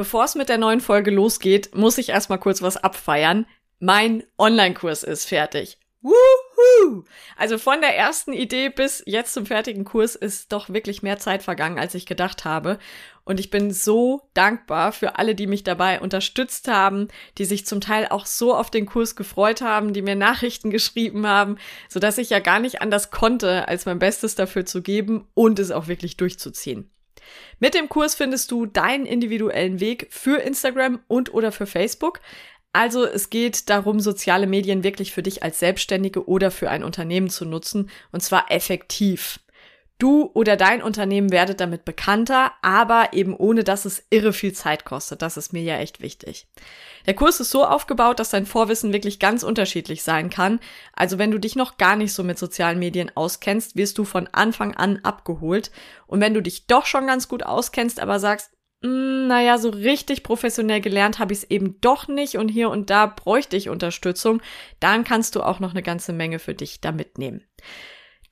Bevor es mit der neuen Folge losgeht, muss ich erstmal kurz was abfeiern. Mein Online-Kurs ist fertig. Woohoo! Also von der ersten Idee bis jetzt zum fertigen Kurs ist doch wirklich mehr Zeit vergangen, als ich gedacht habe. Und ich bin so dankbar für alle, die mich dabei unterstützt haben, die sich zum Teil auch so auf den Kurs gefreut haben, die mir Nachrichten geschrieben haben, so dass ich ja gar nicht anders konnte, als mein Bestes dafür zu geben und es auch wirklich durchzuziehen. Mit dem Kurs findest du deinen individuellen Weg für Instagram und oder für Facebook. Also es geht darum, soziale Medien wirklich für dich als Selbstständige oder für ein Unternehmen zu nutzen, und zwar effektiv. Du oder dein Unternehmen werdet damit bekannter, aber eben ohne dass es irre viel Zeit kostet. Das ist mir ja echt wichtig. Der Kurs ist so aufgebaut, dass dein Vorwissen wirklich ganz unterschiedlich sein kann. Also wenn du dich noch gar nicht so mit sozialen Medien auskennst, wirst du von Anfang an abgeholt. Und wenn du dich doch schon ganz gut auskennst, aber sagst, hm, naja, so richtig professionell gelernt habe ich es eben doch nicht und hier und da bräuchte ich Unterstützung, dann kannst du auch noch eine ganze Menge für dich da mitnehmen.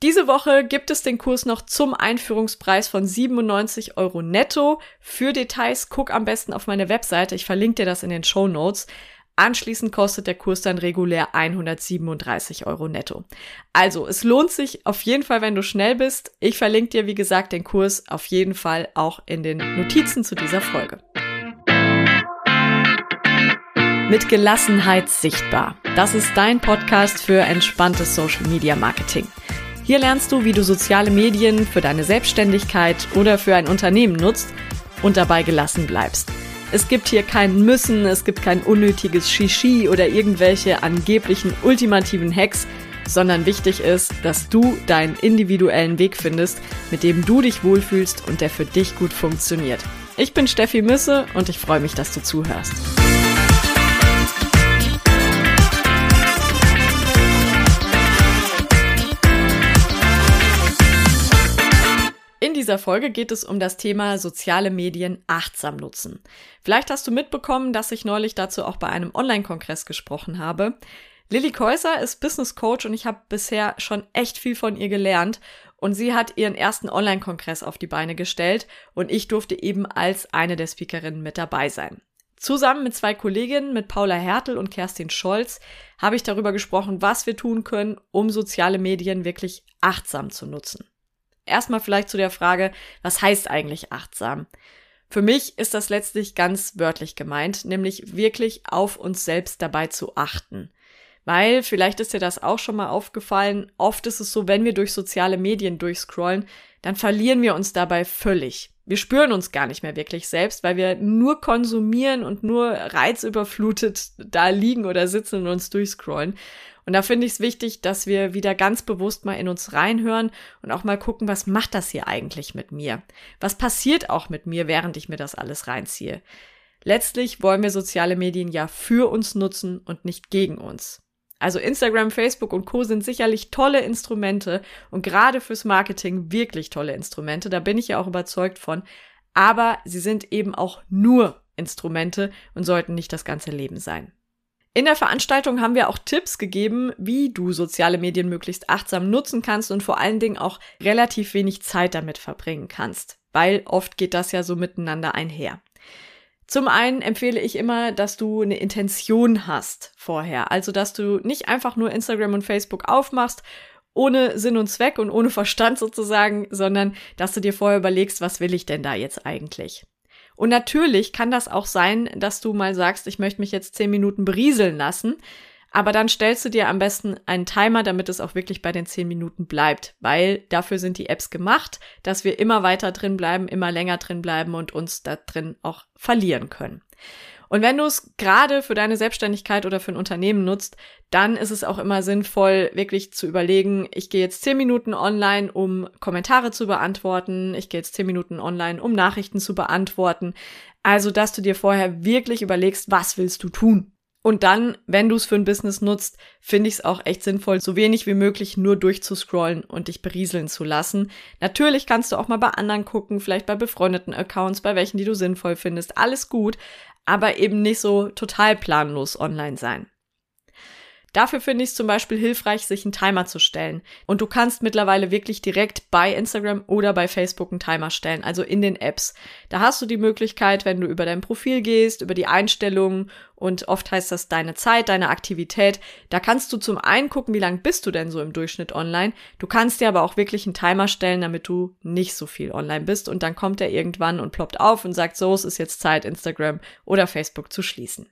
Diese Woche gibt es den Kurs noch zum Einführungspreis von 97 Euro netto. Für Details guck am besten auf meine Webseite. Ich verlinke dir das in den Show Notes. Anschließend kostet der Kurs dann regulär 137 Euro netto. Also, es lohnt sich auf jeden Fall, wenn du schnell bist. Ich verlinke dir, wie gesagt, den Kurs auf jeden Fall auch in den Notizen zu dieser Folge. Mit Gelassenheit sichtbar. Das ist dein Podcast für entspanntes Social Media Marketing. Hier lernst du, wie du soziale Medien für deine Selbstständigkeit oder für ein Unternehmen nutzt und dabei gelassen bleibst. Es gibt hier kein Müssen, es gibt kein unnötiges Shishi oder irgendwelche angeblichen ultimativen Hacks, sondern wichtig ist, dass du deinen individuellen Weg findest, mit dem du dich wohlfühlst und der für dich gut funktioniert. Ich bin Steffi Müsse und ich freue mich, dass du zuhörst. Dieser Folge geht es um das Thema soziale Medien achtsam nutzen. Vielleicht hast du mitbekommen, dass ich neulich dazu auch bei einem Online-Kongress gesprochen habe. Lilly Käuser ist Business Coach und ich habe bisher schon echt viel von ihr gelernt. Und sie hat ihren ersten Online-Kongress auf die Beine gestellt und ich durfte eben als eine der Speakerinnen mit dabei sein. Zusammen mit zwei Kolleginnen, mit Paula Hertel und Kerstin Scholz, habe ich darüber gesprochen, was wir tun können, um soziale Medien wirklich achtsam zu nutzen. Erstmal vielleicht zu der Frage, was heißt eigentlich achtsam? Für mich ist das letztlich ganz wörtlich gemeint, nämlich wirklich auf uns selbst dabei zu achten. Weil, vielleicht ist dir das auch schon mal aufgefallen, oft ist es so, wenn wir durch soziale Medien durchscrollen, dann verlieren wir uns dabei völlig. Wir spüren uns gar nicht mehr wirklich selbst, weil wir nur konsumieren und nur reizüberflutet da liegen oder sitzen und uns durchscrollen. Und da finde ich es wichtig, dass wir wieder ganz bewusst mal in uns reinhören und auch mal gucken, was macht das hier eigentlich mit mir? Was passiert auch mit mir, während ich mir das alles reinziehe? Letztlich wollen wir soziale Medien ja für uns nutzen und nicht gegen uns. Also Instagram, Facebook und Co sind sicherlich tolle Instrumente und gerade fürs Marketing wirklich tolle Instrumente, da bin ich ja auch überzeugt von, aber sie sind eben auch nur Instrumente und sollten nicht das ganze Leben sein. In der Veranstaltung haben wir auch Tipps gegeben, wie du soziale Medien möglichst achtsam nutzen kannst und vor allen Dingen auch relativ wenig Zeit damit verbringen kannst, weil oft geht das ja so miteinander einher. Zum einen empfehle ich immer, dass du eine Intention hast vorher, also dass du nicht einfach nur Instagram und Facebook aufmachst ohne Sinn und Zweck und ohne Verstand sozusagen, sondern dass du dir vorher überlegst, was will ich denn da jetzt eigentlich? Und natürlich kann das auch sein, dass du mal sagst, ich möchte mich jetzt zehn Minuten berieseln lassen. Aber dann stellst du dir am besten einen Timer, damit es auch wirklich bei den zehn Minuten bleibt, weil dafür sind die Apps gemacht, dass wir immer weiter drin bleiben, immer länger drin bleiben und uns da drin auch verlieren können. Und wenn du es gerade für deine Selbstständigkeit oder für ein Unternehmen nutzt, dann ist es auch immer sinnvoll, wirklich zu überlegen, ich gehe jetzt zehn Minuten online, um Kommentare zu beantworten, ich gehe jetzt zehn Minuten online, um Nachrichten zu beantworten. Also, dass du dir vorher wirklich überlegst, was willst du tun? Und dann, wenn du es für ein Business nutzt, finde ich es auch echt sinnvoll, so wenig wie möglich nur durchzuscrollen und dich berieseln zu lassen. Natürlich kannst du auch mal bei anderen gucken, vielleicht bei befreundeten Accounts, bei welchen, die du sinnvoll findest. Alles gut aber eben nicht so total planlos online sein. Dafür finde ich es zum Beispiel hilfreich, sich einen Timer zu stellen. Und du kannst mittlerweile wirklich direkt bei Instagram oder bei Facebook einen Timer stellen, also in den Apps. Da hast du die Möglichkeit, wenn du über dein Profil gehst, über die Einstellungen und oft heißt das deine Zeit, deine Aktivität. Da kannst du zum einen gucken, wie lang bist du denn so im Durchschnitt online. Du kannst dir aber auch wirklich einen Timer stellen, damit du nicht so viel online bist und dann kommt er irgendwann und ploppt auf und sagt, so, es ist jetzt Zeit, Instagram oder Facebook zu schließen.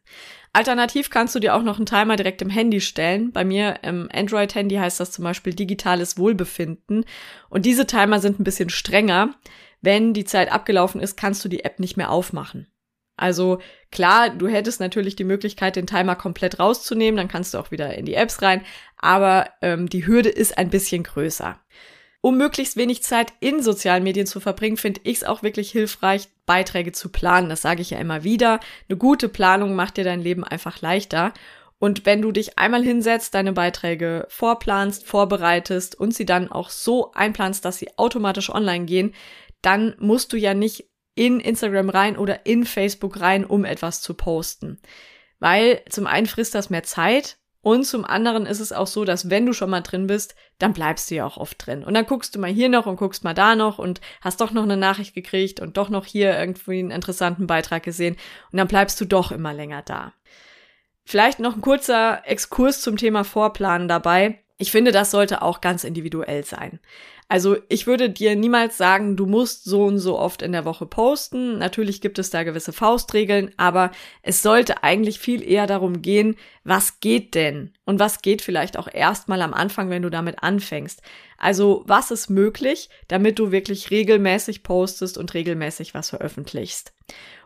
Alternativ kannst du dir auch noch einen Timer direkt im Handy stellen. Bei mir im Android-Handy heißt das zum Beispiel digitales Wohlbefinden. Und diese Timer sind ein bisschen strenger. Wenn die Zeit abgelaufen ist, kannst du die App nicht mehr aufmachen. Also klar, du hättest natürlich die Möglichkeit, den Timer komplett rauszunehmen, dann kannst du auch wieder in die Apps rein, aber ähm, die Hürde ist ein bisschen größer. Um möglichst wenig Zeit in sozialen Medien zu verbringen, finde ich es auch wirklich hilfreich, Beiträge zu planen. Das sage ich ja immer wieder. Eine gute Planung macht dir dein Leben einfach leichter. Und wenn du dich einmal hinsetzt, deine Beiträge vorplanst, vorbereitest und sie dann auch so einplanst, dass sie automatisch online gehen, dann musst du ja nicht in Instagram rein oder in Facebook rein, um etwas zu posten. Weil zum einen frisst das mehr Zeit und zum anderen ist es auch so, dass wenn du schon mal drin bist, dann bleibst du ja auch oft drin. Und dann guckst du mal hier noch und guckst mal da noch und hast doch noch eine Nachricht gekriegt und doch noch hier irgendwie einen interessanten Beitrag gesehen. Und dann bleibst du doch immer länger da. Vielleicht noch ein kurzer Exkurs zum Thema Vorplanen dabei. Ich finde, das sollte auch ganz individuell sein. Also ich würde dir niemals sagen, du musst so und so oft in der Woche posten. Natürlich gibt es da gewisse Faustregeln, aber es sollte eigentlich viel eher darum gehen, was geht denn? Und was geht vielleicht auch erstmal am Anfang, wenn du damit anfängst? Also was ist möglich, damit du wirklich regelmäßig postest und regelmäßig was veröffentlichst?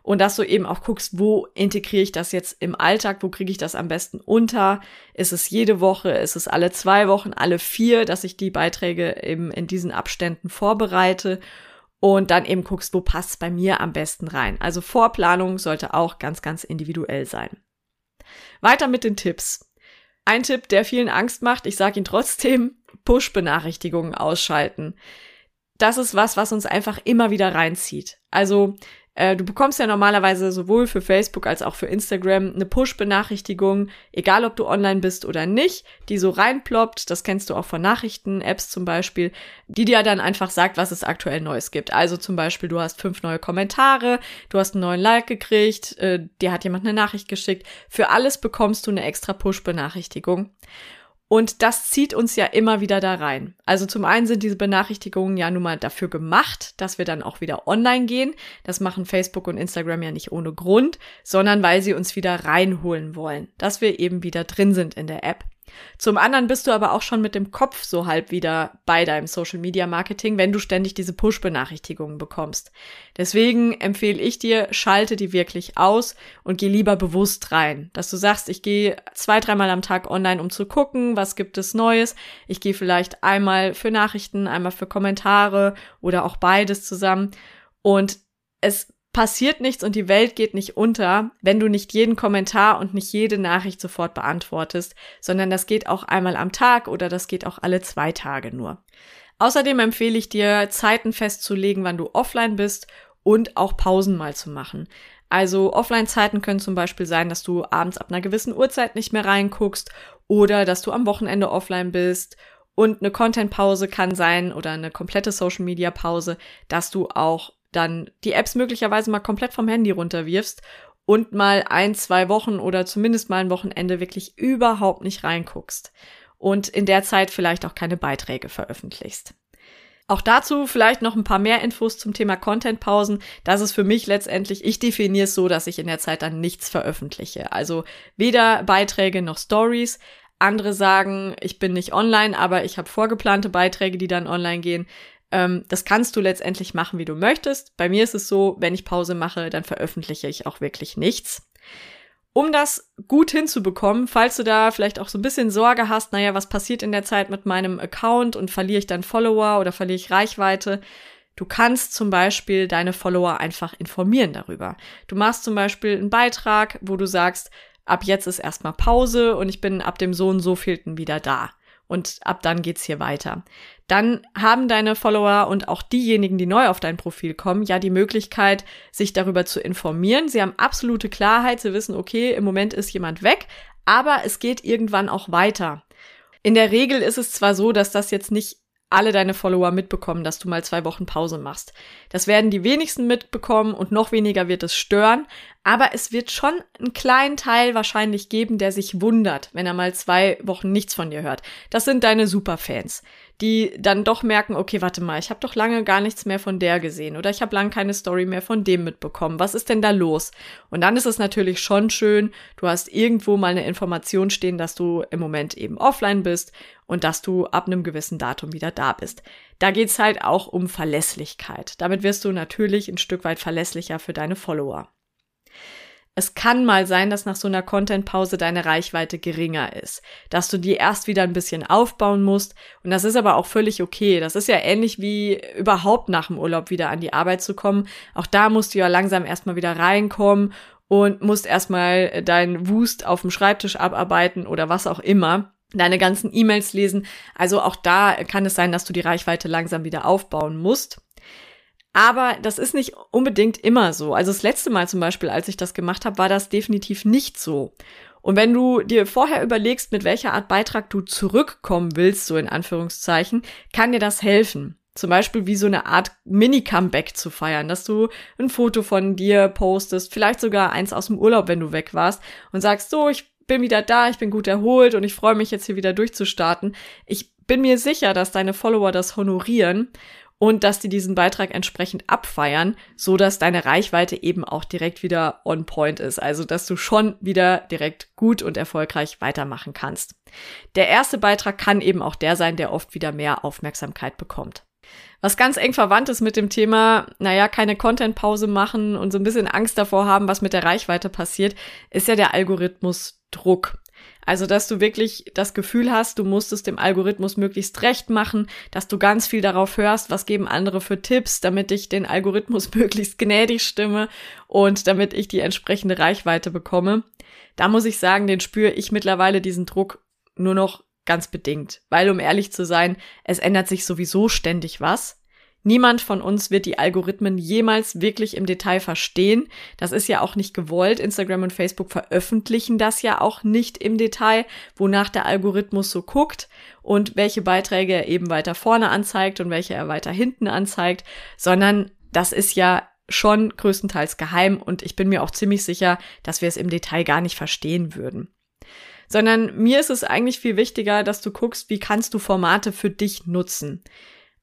und dass du eben auch guckst, wo integriere ich das jetzt im Alltag, wo kriege ich das am besten unter? Ist es jede Woche, ist es alle zwei Wochen, alle vier, dass ich die Beiträge eben in diesen Abständen vorbereite und dann eben guckst, wo passt bei mir am besten rein. Also Vorplanung sollte auch ganz, ganz individuell sein. Weiter mit den Tipps. Ein Tipp, der vielen Angst macht, ich sage ihn trotzdem, Push-Benachrichtigungen ausschalten. Das ist was, was uns einfach immer wieder reinzieht. Also äh, du bekommst ja normalerweise sowohl für Facebook als auch für Instagram eine Push-Benachrichtigung, egal ob du online bist oder nicht, die so reinploppt. Das kennst du auch von Nachrichten-Apps zum Beispiel, die dir dann einfach sagt, was es aktuell Neues gibt. Also zum Beispiel, du hast fünf neue Kommentare, du hast einen neuen Like gekriegt, äh, dir hat jemand eine Nachricht geschickt. Für alles bekommst du eine extra Push-Benachrichtigung. Und das zieht uns ja immer wieder da rein. Also zum einen sind diese Benachrichtigungen ja nun mal dafür gemacht, dass wir dann auch wieder online gehen. Das machen Facebook und Instagram ja nicht ohne Grund, sondern weil sie uns wieder reinholen wollen, dass wir eben wieder drin sind in der App. Zum anderen bist du aber auch schon mit dem Kopf so halb wieder bei deinem Social Media Marketing, wenn du ständig diese Push-Benachrichtigungen bekommst. Deswegen empfehle ich dir, schalte die wirklich aus und geh lieber bewusst rein. Dass du sagst, ich gehe zwei, dreimal am Tag online, um zu gucken, was gibt es Neues. Ich gehe vielleicht einmal für Nachrichten, einmal für Kommentare oder auch beides zusammen. Und es passiert nichts und die Welt geht nicht unter, wenn du nicht jeden Kommentar und nicht jede Nachricht sofort beantwortest, sondern das geht auch einmal am Tag oder das geht auch alle zwei Tage nur. Außerdem empfehle ich dir, Zeiten festzulegen, wann du offline bist und auch Pausen mal zu machen. Also Offline-Zeiten können zum Beispiel sein, dass du abends ab einer gewissen Uhrzeit nicht mehr reinguckst oder dass du am Wochenende offline bist. Und eine Content-Pause kann sein oder eine komplette Social-Media-Pause, dass du auch dann die Apps möglicherweise mal komplett vom Handy runterwirfst und mal ein, zwei Wochen oder zumindest mal ein Wochenende wirklich überhaupt nicht reinguckst und in der Zeit vielleicht auch keine Beiträge veröffentlichst. Auch dazu vielleicht noch ein paar mehr Infos zum Thema Content-Pausen. Das ist für mich letztendlich, ich definiere es so, dass ich in der Zeit dann nichts veröffentliche. Also weder Beiträge noch Stories. Andere sagen, ich bin nicht online, aber ich habe vorgeplante Beiträge, die dann online gehen. Ähm, das kannst du letztendlich machen, wie du möchtest. Bei mir ist es so, wenn ich Pause mache, dann veröffentliche ich auch wirklich nichts. Um das gut hinzubekommen, falls du da vielleicht auch so ein bisschen Sorge hast, naja, was passiert in der Zeit mit meinem Account und verliere ich dann Follower oder verliere ich Reichweite? Du kannst zum Beispiel deine Follower einfach informieren darüber. Du machst zum Beispiel einen Beitrag, wo du sagst, ab jetzt ist erstmal Pause und ich bin ab dem so und so vielten wieder da und ab dann geht's hier weiter. Dann haben deine Follower und auch diejenigen, die neu auf dein Profil kommen, ja die Möglichkeit, sich darüber zu informieren. Sie haben absolute Klarheit, sie wissen, okay, im Moment ist jemand weg, aber es geht irgendwann auch weiter. In der Regel ist es zwar so, dass das jetzt nicht alle deine Follower mitbekommen, dass du mal zwei Wochen Pause machst. Das werden die wenigsten mitbekommen und noch weniger wird es stören, aber es wird schon einen kleinen Teil wahrscheinlich geben, der sich wundert, wenn er mal zwei Wochen nichts von dir hört. Das sind deine Superfans die dann doch merken, okay, warte mal, ich habe doch lange gar nichts mehr von der gesehen oder ich habe lange keine Story mehr von dem mitbekommen. Was ist denn da los? Und dann ist es natürlich schon schön, du hast irgendwo mal eine Information stehen, dass du im Moment eben offline bist und dass du ab einem gewissen Datum wieder da bist. Da geht's halt auch um Verlässlichkeit. Damit wirst du natürlich ein Stück weit verlässlicher für deine Follower. Es kann mal sein, dass nach so einer Content-Pause deine Reichweite geringer ist, dass du die erst wieder ein bisschen aufbauen musst. Und das ist aber auch völlig okay. Das ist ja ähnlich wie überhaupt nach dem Urlaub wieder an die Arbeit zu kommen. Auch da musst du ja langsam erstmal wieder reinkommen und musst erstmal deinen Wust auf dem Schreibtisch abarbeiten oder was auch immer deine ganzen E-Mails lesen. Also auch da kann es sein, dass du die Reichweite langsam wieder aufbauen musst. Aber das ist nicht unbedingt immer so. Also das letzte Mal zum Beispiel, als ich das gemacht habe, war das definitiv nicht so. Und wenn du dir vorher überlegst, mit welcher Art Beitrag du zurückkommen willst, so in Anführungszeichen, kann dir das helfen. Zum Beispiel wie so eine Art Mini-Comeback zu feiern, dass du ein Foto von dir postest, vielleicht sogar eins aus dem Urlaub, wenn du weg warst und sagst, so, ich bin wieder da, ich bin gut erholt und ich freue mich jetzt hier wieder durchzustarten. Ich bin mir sicher, dass deine Follower das honorieren und dass die diesen Beitrag entsprechend abfeiern, so dass deine Reichweite eben auch direkt wieder on point ist. Also, dass du schon wieder direkt gut und erfolgreich weitermachen kannst. Der erste Beitrag kann eben auch der sein, der oft wieder mehr Aufmerksamkeit bekommt. Was ganz eng verwandt ist mit dem Thema, naja, keine Content-Pause machen und so ein bisschen Angst davor haben, was mit der Reichweite passiert, ist ja der Algorithmus Druck. Also, dass du wirklich das Gefühl hast, du musst es dem Algorithmus möglichst recht machen, dass du ganz viel darauf hörst, was geben andere für Tipps, damit ich den Algorithmus möglichst gnädig stimme und damit ich die entsprechende Reichweite bekomme. Da muss ich sagen, den spüre ich mittlerweile diesen Druck nur noch ganz bedingt. Weil, um ehrlich zu sein, es ändert sich sowieso ständig was. Niemand von uns wird die Algorithmen jemals wirklich im Detail verstehen. Das ist ja auch nicht gewollt. Instagram und Facebook veröffentlichen das ja auch nicht im Detail, wonach der Algorithmus so guckt und welche Beiträge er eben weiter vorne anzeigt und welche er weiter hinten anzeigt, sondern das ist ja schon größtenteils geheim und ich bin mir auch ziemlich sicher, dass wir es im Detail gar nicht verstehen würden sondern mir ist es eigentlich viel wichtiger, dass du guckst, wie kannst du Formate für dich nutzen.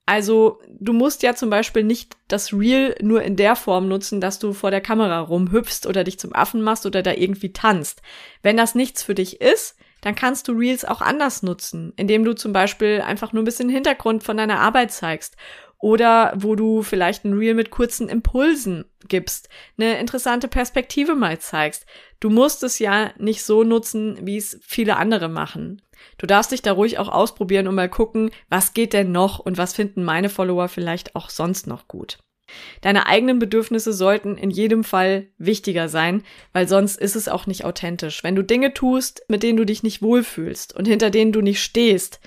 Also du musst ja zum Beispiel nicht das Reel nur in der Form nutzen, dass du vor der Kamera rumhüpfst oder dich zum Affen machst oder da irgendwie tanzt. Wenn das nichts für dich ist, dann kannst du Reels auch anders nutzen, indem du zum Beispiel einfach nur ein bisschen Hintergrund von deiner Arbeit zeigst oder wo du vielleicht ein Reel mit kurzen Impulsen gibst, eine interessante Perspektive mal zeigst. Du musst es ja nicht so nutzen, wie es viele andere machen. Du darfst dich da ruhig auch ausprobieren und mal gucken, was geht denn noch und was finden meine Follower vielleicht auch sonst noch gut. Deine eigenen Bedürfnisse sollten in jedem Fall wichtiger sein, weil sonst ist es auch nicht authentisch. Wenn du Dinge tust, mit denen du dich nicht wohlfühlst und hinter denen du nicht stehst,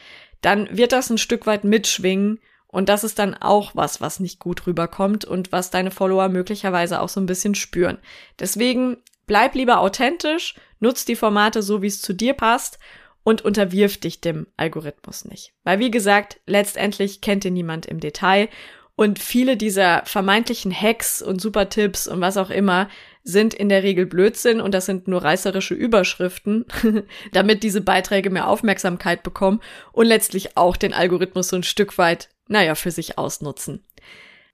dann wird das ein Stück weit mitschwingen und das ist dann auch was, was nicht gut rüberkommt und was deine Follower möglicherweise auch so ein bisschen spüren. Deswegen bleib lieber authentisch, nutz die Formate so, wie es zu dir passt und unterwirf dich dem Algorithmus nicht. Weil wie gesagt, letztendlich kennt dir niemand im Detail und viele dieser vermeintlichen Hacks und Supertipps und was auch immer sind in der Regel Blödsinn und das sind nur reißerische Überschriften, damit diese Beiträge mehr Aufmerksamkeit bekommen und letztlich auch den Algorithmus so ein Stück weit, naja, für sich ausnutzen.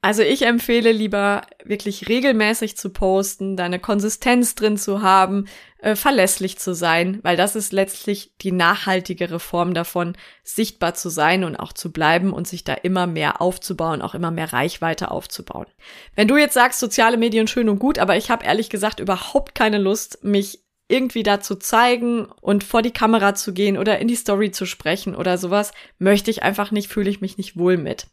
Also ich empfehle lieber wirklich regelmäßig zu posten, deine Konsistenz drin zu haben, äh, verlässlich zu sein, weil das ist letztlich die nachhaltigere Form davon, sichtbar zu sein und auch zu bleiben und sich da immer mehr aufzubauen, auch immer mehr Reichweite aufzubauen. Wenn du jetzt sagst, soziale Medien schön und gut, aber ich habe ehrlich gesagt überhaupt keine Lust, mich irgendwie da zu zeigen und vor die Kamera zu gehen oder in die Story zu sprechen oder sowas, möchte ich einfach nicht, fühle ich mich nicht wohl mit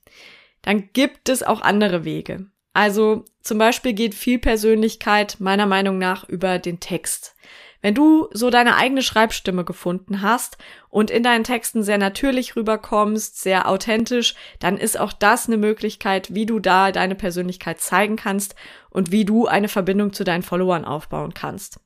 dann gibt es auch andere Wege. Also zum Beispiel geht viel Persönlichkeit meiner Meinung nach über den Text. Wenn du so deine eigene Schreibstimme gefunden hast und in deinen Texten sehr natürlich rüberkommst, sehr authentisch, dann ist auch das eine Möglichkeit, wie du da deine Persönlichkeit zeigen kannst und wie du eine Verbindung zu deinen Followern aufbauen kannst.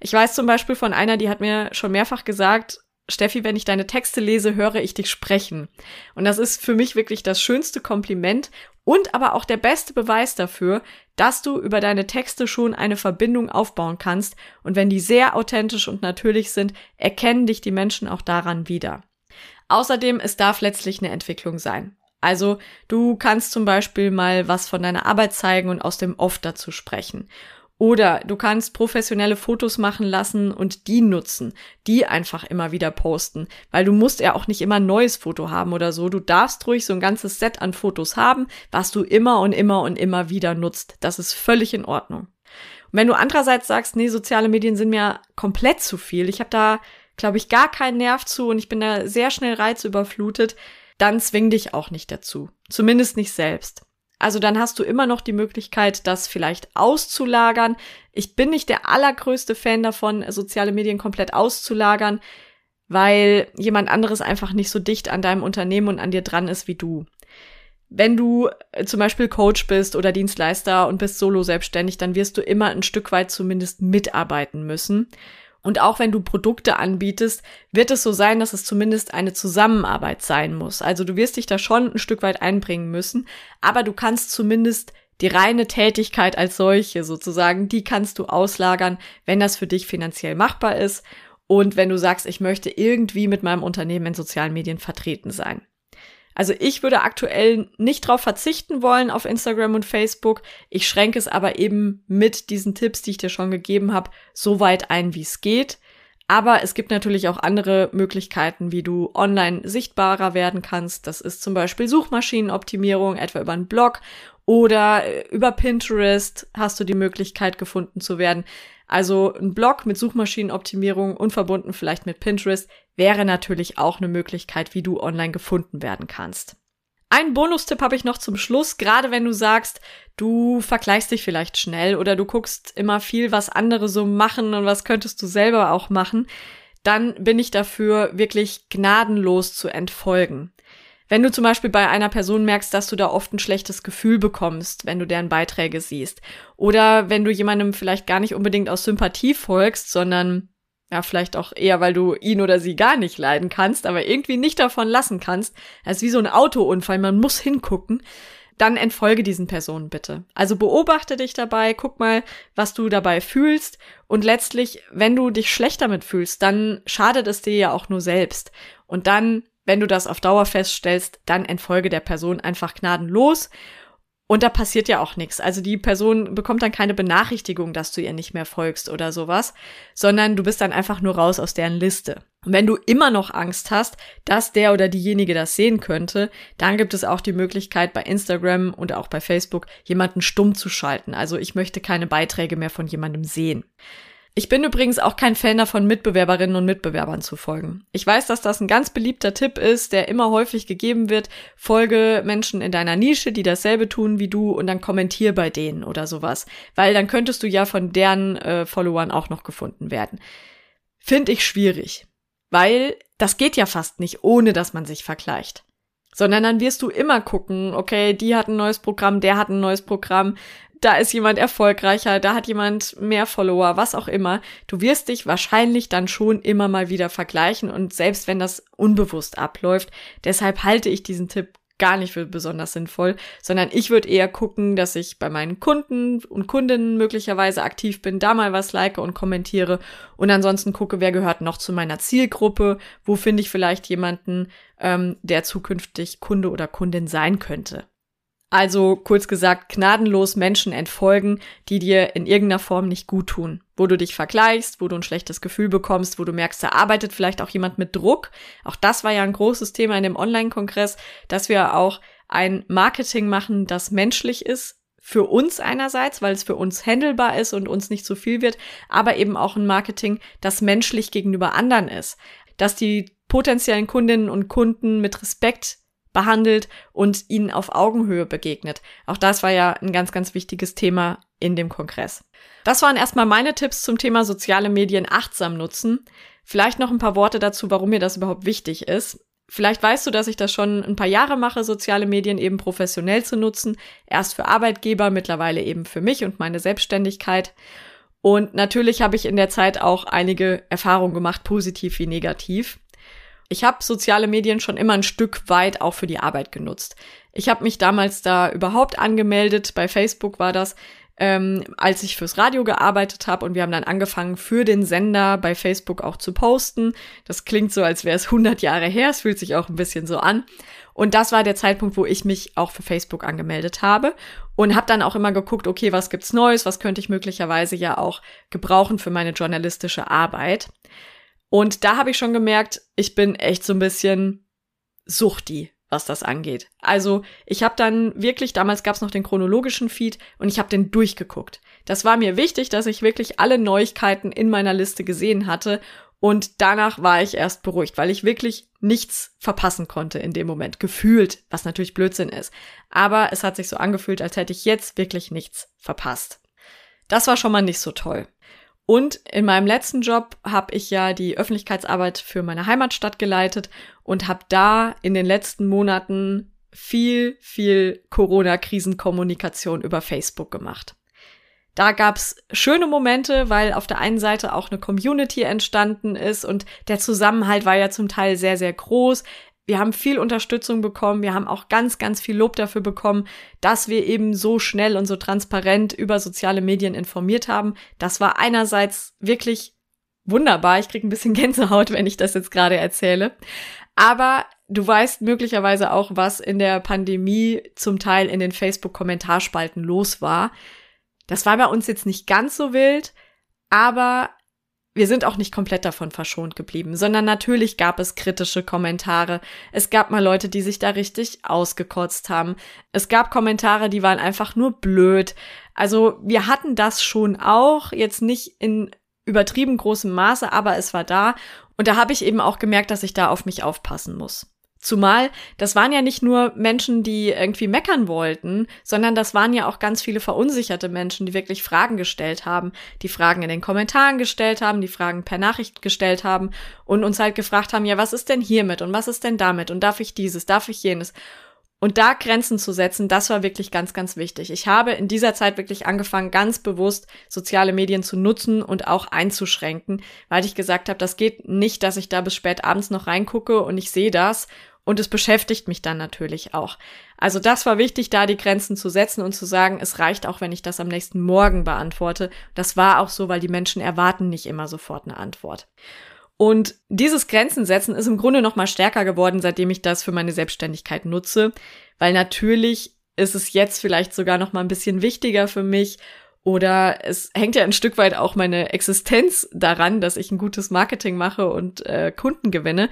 Ich weiß zum Beispiel von einer, die hat mir schon mehrfach gesagt, Steffi, wenn ich deine Texte lese, höre ich dich sprechen. Und das ist für mich wirklich das schönste Kompliment und aber auch der beste Beweis dafür, dass du über deine Texte schon eine Verbindung aufbauen kannst. Und wenn die sehr authentisch und natürlich sind, erkennen dich die Menschen auch daran wieder. Außerdem, es darf letztlich eine Entwicklung sein. Also du kannst zum Beispiel mal was von deiner Arbeit zeigen und aus dem Off dazu sprechen. Oder du kannst professionelle Fotos machen lassen und die nutzen, die einfach immer wieder posten, weil du musst ja auch nicht immer ein neues Foto haben oder so. Du darfst ruhig so ein ganzes Set an Fotos haben, was du immer und immer und immer wieder nutzt. Das ist völlig in Ordnung. Und wenn du andererseits sagst, nee, soziale Medien sind mir komplett zu viel, ich habe da, glaube ich, gar keinen Nerv zu und ich bin da sehr schnell reizüberflutet, dann zwing dich auch nicht dazu. Zumindest nicht selbst. Also dann hast du immer noch die Möglichkeit, das vielleicht auszulagern. Ich bin nicht der allergrößte Fan davon, soziale Medien komplett auszulagern, weil jemand anderes einfach nicht so dicht an deinem Unternehmen und an dir dran ist wie du. Wenn du äh, zum Beispiel Coach bist oder Dienstleister und bist solo selbstständig, dann wirst du immer ein Stück weit zumindest mitarbeiten müssen. Und auch wenn du Produkte anbietest, wird es so sein, dass es zumindest eine Zusammenarbeit sein muss. Also du wirst dich da schon ein Stück weit einbringen müssen, aber du kannst zumindest die reine Tätigkeit als solche sozusagen, die kannst du auslagern, wenn das für dich finanziell machbar ist und wenn du sagst, ich möchte irgendwie mit meinem Unternehmen in sozialen Medien vertreten sein. Also ich würde aktuell nicht drauf verzichten wollen auf Instagram und Facebook. Ich schränke es aber eben mit diesen Tipps, die ich dir schon gegeben habe, so weit ein, wie es geht. Aber es gibt natürlich auch andere Möglichkeiten, wie du online sichtbarer werden kannst. Das ist zum Beispiel Suchmaschinenoptimierung, etwa über einen Blog oder äh, über Pinterest hast du die Möglichkeit gefunden zu werden. Also ein Blog mit Suchmaschinenoptimierung und verbunden vielleicht mit Pinterest wäre natürlich auch eine Möglichkeit, wie du online gefunden werden kannst. Ein Bonustipp habe ich noch zum Schluss, gerade wenn du sagst, du vergleichst dich vielleicht schnell oder du guckst immer viel, was andere so machen und was könntest du selber auch machen, dann bin ich dafür wirklich gnadenlos zu entfolgen. Wenn du zum Beispiel bei einer Person merkst, dass du da oft ein schlechtes Gefühl bekommst, wenn du deren Beiträge siehst, oder wenn du jemandem vielleicht gar nicht unbedingt aus Sympathie folgst, sondern ja, vielleicht auch eher, weil du ihn oder sie gar nicht leiden kannst, aber irgendwie nicht davon lassen kannst. Es ist wie so ein Autounfall, man muss hingucken. Dann entfolge diesen Personen bitte. Also beobachte dich dabei, guck mal, was du dabei fühlst und letztlich, wenn du dich schlecht damit fühlst, dann schadet es dir ja auch nur selbst. Und dann, wenn du das auf Dauer feststellst, dann entfolge der Person einfach gnadenlos und da passiert ja auch nichts. Also die Person bekommt dann keine Benachrichtigung, dass du ihr nicht mehr folgst oder sowas, sondern du bist dann einfach nur raus aus deren Liste. Und wenn du immer noch Angst hast, dass der oder diejenige das sehen könnte, dann gibt es auch die Möglichkeit bei Instagram und auch bei Facebook jemanden stumm zu schalten. Also ich möchte keine Beiträge mehr von jemandem sehen. Ich bin übrigens auch kein Fan davon, Mitbewerberinnen und Mitbewerbern zu folgen. Ich weiß, dass das ein ganz beliebter Tipp ist, der immer häufig gegeben wird. Folge Menschen in deiner Nische, die dasselbe tun wie du und dann kommentier bei denen oder sowas. Weil dann könntest du ja von deren äh, Followern auch noch gefunden werden. Finde ich schwierig. Weil das geht ja fast nicht, ohne dass man sich vergleicht sondern dann wirst du immer gucken, okay, die hat ein neues Programm, der hat ein neues Programm, da ist jemand erfolgreicher, da hat jemand mehr Follower, was auch immer. Du wirst dich wahrscheinlich dann schon immer mal wieder vergleichen und selbst wenn das unbewusst abläuft, deshalb halte ich diesen Tipp gar nicht für besonders sinnvoll, sondern ich würde eher gucken, dass ich bei meinen Kunden und Kundinnen möglicherweise aktiv bin, da mal was like und kommentiere und ansonsten gucke, wer gehört noch zu meiner Zielgruppe, wo finde ich vielleicht jemanden, ähm, der zukünftig Kunde oder Kundin sein könnte. Also kurz gesagt, gnadenlos Menschen entfolgen, die dir in irgendeiner Form nicht gut tun. Wo du dich vergleichst, wo du ein schlechtes Gefühl bekommst, wo du merkst, da arbeitet vielleicht auch jemand mit Druck. Auch das war ja ein großes Thema in dem Online-Kongress, dass wir auch ein Marketing machen, das menschlich ist. Für uns einerseits, weil es für uns handelbar ist und uns nicht zu viel wird, aber eben auch ein Marketing, das menschlich gegenüber anderen ist. Dass die potenziellen Kundinnen und Kunden mit Respekt behandelt und ihnen auf Augenhöhe begegnet. Auch das war ja ein ganz, ganz wichtiges Thema in dem Kongress. Das waren erstmal meine Tipps zum Thema soziale Medien achtsam nutzen. Vielleicht noch ein paar Worte dazu, warum mir das überhaupt wichtig ist. Vielleicht weißt du, dass ich das schon ein paar Jahre mache, soziale Medien eben professionell zu nutzen. Erst für Arbeitgeber, mittlerweile eben für mich und meine Selbstständigkeit. Und natürlich habe ich in der Zeit auch einige Erfahrungen gemacht, positiv wie negativ. Ich habe soziale Medien schon immer ein Stück weit auch für die Arbeit genutzt. Ich habe mich damals da überhaupt angemeldet, bei Facebook war das, ähm, als ich fürs Radio gearbeitet habe und wir haben dann angefangen für den Sender bei Facebook auch zu posten. Das klingt so, als wäre es 100 Jahre her, es fühlt sich auch ein bisschen so an. Und das war der Zeitpunkt, wo ich mich auch für Facebook angemeldet habe und habe dann auch immer geguckt, okay, was gibt's Neues, was könnte ich möglicherweise ja auch gebrauchen für meine journalistische Arbeit. Und da habe ich schon gemerkt, ich bin echt so ein bisschen suchti, was das angeht. Also ich habe dann wirklich, damals gab es noch den chronologischen Feed und ich habe den durchgeguckt. Das war mir wichtig, dass ich wirklich alle Neuigkeiten in meiner Liste gesehen hatte und danach war ich erst beruhigt, weil ich wirklich nichts verpassen konnte in dem Moment. Gefühlt, was natürlich Blödsinn ist. Aber es hat sich so angefühlt, als hätte ich jetzt wirklich nichts verpasst. Das war schon mal nicht so toll. Und in meinem letzten Job habe ich ja die Öffentlichkeitsarbeit für meine Heimatstadt geleitet und habe da in den letzten Monaten viel, viel Corona-Krisenkommunikation über Facebook gemacht. Da gab's schöne Momente, weil auf der einen Seite auch eine Community entstanden ist und der Zusammenhalt war ja zum Teil sehr, sehr groß. Wir haben viel Unterstützung bekommen. Wir haben auch ganz, ganz viel Lob dafür bekommen, dass wir eben so schnell und so transparent über soziale Medien informiert haben. Das war einerseits wirklich wunderbar. Ich krieg ein bisschen Gänsehaut, wenn ich das jetzt gerade erzähle. Aber du weißt möglicherweise auch, was in der Pandemie zum Teil in den Facebook-Kommentarspalten los war. Das war bei uns jetzt nicht ganz so wild, aber wir sind auch nicht komplett davon verschont geblieben, sondern natürlich gab es kritische Kommentare. Es gab mal Leute, die sich da richtig ausgekotzt haben. Es gab Kommentare, die waren einfach nur blöd. Also wir hatten das schon auch, jetzt nicht in übertrieben großem Maße, aber es war da. Und da habe ich eben auch gemerkt, dass ich da auf mich aufpassen muss. Zumal, das waren ja nicht nur Menschen, die irgendwie meckern wollten, sondern das waren ja auch ganz viele verunsicherte Menschen, die wirklich Fragen gestellt haben, die Fragen in den Kommentaren gestellt haben, die Fragen per Nachricht gestellt haben und uns halt gefragt haben, ja, was ist denn hiermit und was ist denn damit und darf ich dieses, darf ich jenes? Und da Grenzen zu setzen, das war wirklich ganz, ganz wichtig. Ich habe in dieser Zeit wirklich angefangen, ganz bewusst soziale Medien zu nutzen und auch einzuschränken, weil ich gesagt habe, das geht nicht, dass ich da bis spät abends noch reingucke und ich sehe das und es beschäftigt mich dann natürlich auch. Also das war wichtig, da die Grenzen zu setzen und zu sagen, es reicht auch, wenn ich das am nächsten Morgen beantworte. Das war auch so, weil die Menschen erwarten nicht immer sofort eine Antwort. Und dieses Grenzen setzen ist im Grunde noch mal stärker geworden, seitdem ich das für meine Selbstständigkeit nutze, weil natürlich ist es jetzt vielleicht sogar noch mal ein bisschen wichtiger für mich oder es hängt ja ein Stück weit auch meine Existenz daran, dass ich ein gutes Marketing mache und äh, Kunden gewinne.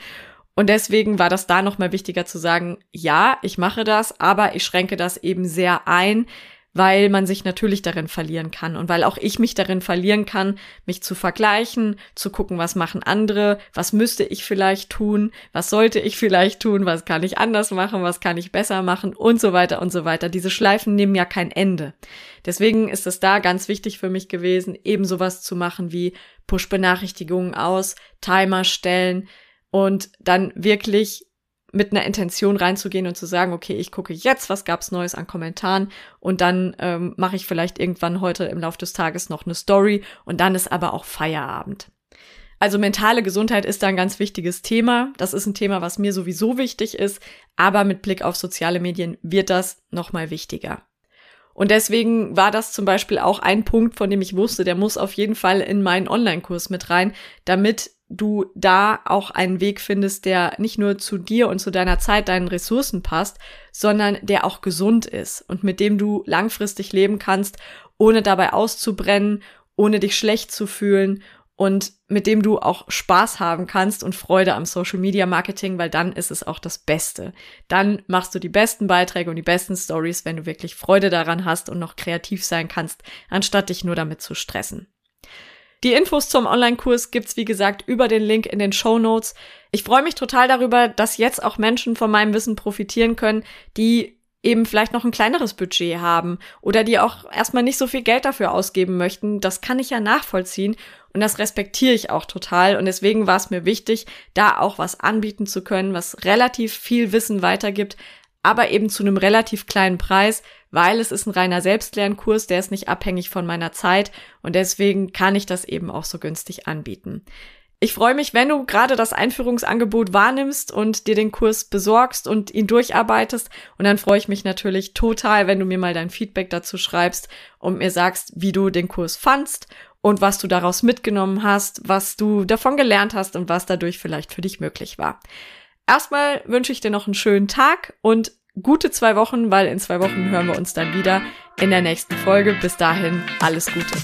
Und deswegen war das da nochmal wichtiger zu sagen, ja, ich mache das, aber ich schränke das eben sehr ein, weil man sich natürlich darin verlieren kann und weil auch ich mich darin verlieren kann, mich zu vergleichen, zu gucken, was machen andere, was müsste ich vielleicht tun, was sollte ich vielleicht tun, was kann ich anders machen, was kann ich besser machen und so weiter und so weiter. Diese Schleifen nehmen ja kein Ende. Deswegen ist es da ganz wichtig für mich gewesen, eben sowas zu machen wie Push-Benachrichtigungen aus, Timer stellen, und dann wirklich mit einer Intention reinzugehen und zu sagen, okay, ich gucke jetzt, was gab's Neues an Kommentaren und dann ähm, mache ich vielleicht irgendwann heute im Laufe des Tages noch eine Story und dann ist aber auch Feierabend. Also mentale Gesundheit ist da ein ganz wichtiges Thema. Das ist ein Thema, was mir sowieso wichtig ist, aber mit Blick auf soziale Medien wird das nochmal wichtiger. Und deswegen war das zum Beispiel auch ein Punkt, von dem ich wusste, der muss auf jeden Fall in meinen Online-Kurs mit rein, damit du da auch einen Weg findest, der nicht nur zu dir und zu deiner Zeit, deinen Ressourcen passt, sondern der auch gesund ist und mit dem du langfristig leben kannst, ohne dabei auszubrennen, ohne dich schlecht zu fühlen und mit dem du auch Spaß haben kannst und Freude am Social Media Marketing, weil dann ist es auch das Beste. Dann machst du die besten Beiträge und die besten Stories, wenn du wirklich Freude daran hast und noch kreativ sein kannst, anstatt dich nur damit zu stressen. Die Infos zum Online-Kurs gibt's wie gesagt über den Link in den Show Notes. Ich freue mich total darüber, dass jetzt auch Menschen von meinem Wissen profitieren können, die eben vielleicht noch ein kleineres Budget haben oder die auch erstmal nicht so viel Geld dafür ausgeben möchten. Das kann ich ja nachvollziehen und das respektiere ich auch total. Und deswegen war es mir wichtig, da auch was anbieten zu können, was relativ viel Wissen weitergibt, aber eben zu einem relativ kleinen Preis, weil es ist ein reiner Selbstlernkurs, der ist nicht abhängig von meiner Zeit und deswegen kann ich das eben auch so günstig anbieten. Ich freue mich, wenn du gerade das Einführungsangebot wahrnimmst und dir den Kurs besorgst und ihn durcharbeitest. Und dann freue ich mich natürlich total, wenn du mir mal dein Feedback dazu schreibst und mir sagst, wie du den Kurs fandst und was du daraus mitgenommen hast, was du davon gelernt hast und was dadurch vielleicht für dich möglich war. Erstmal wünsche ich dir noch einen schönen Tag und gute zwei Wochen, weil in zwei Wochen hören wir uns dann wieder in der nächsten Folge. Bis dahin, alles Gute.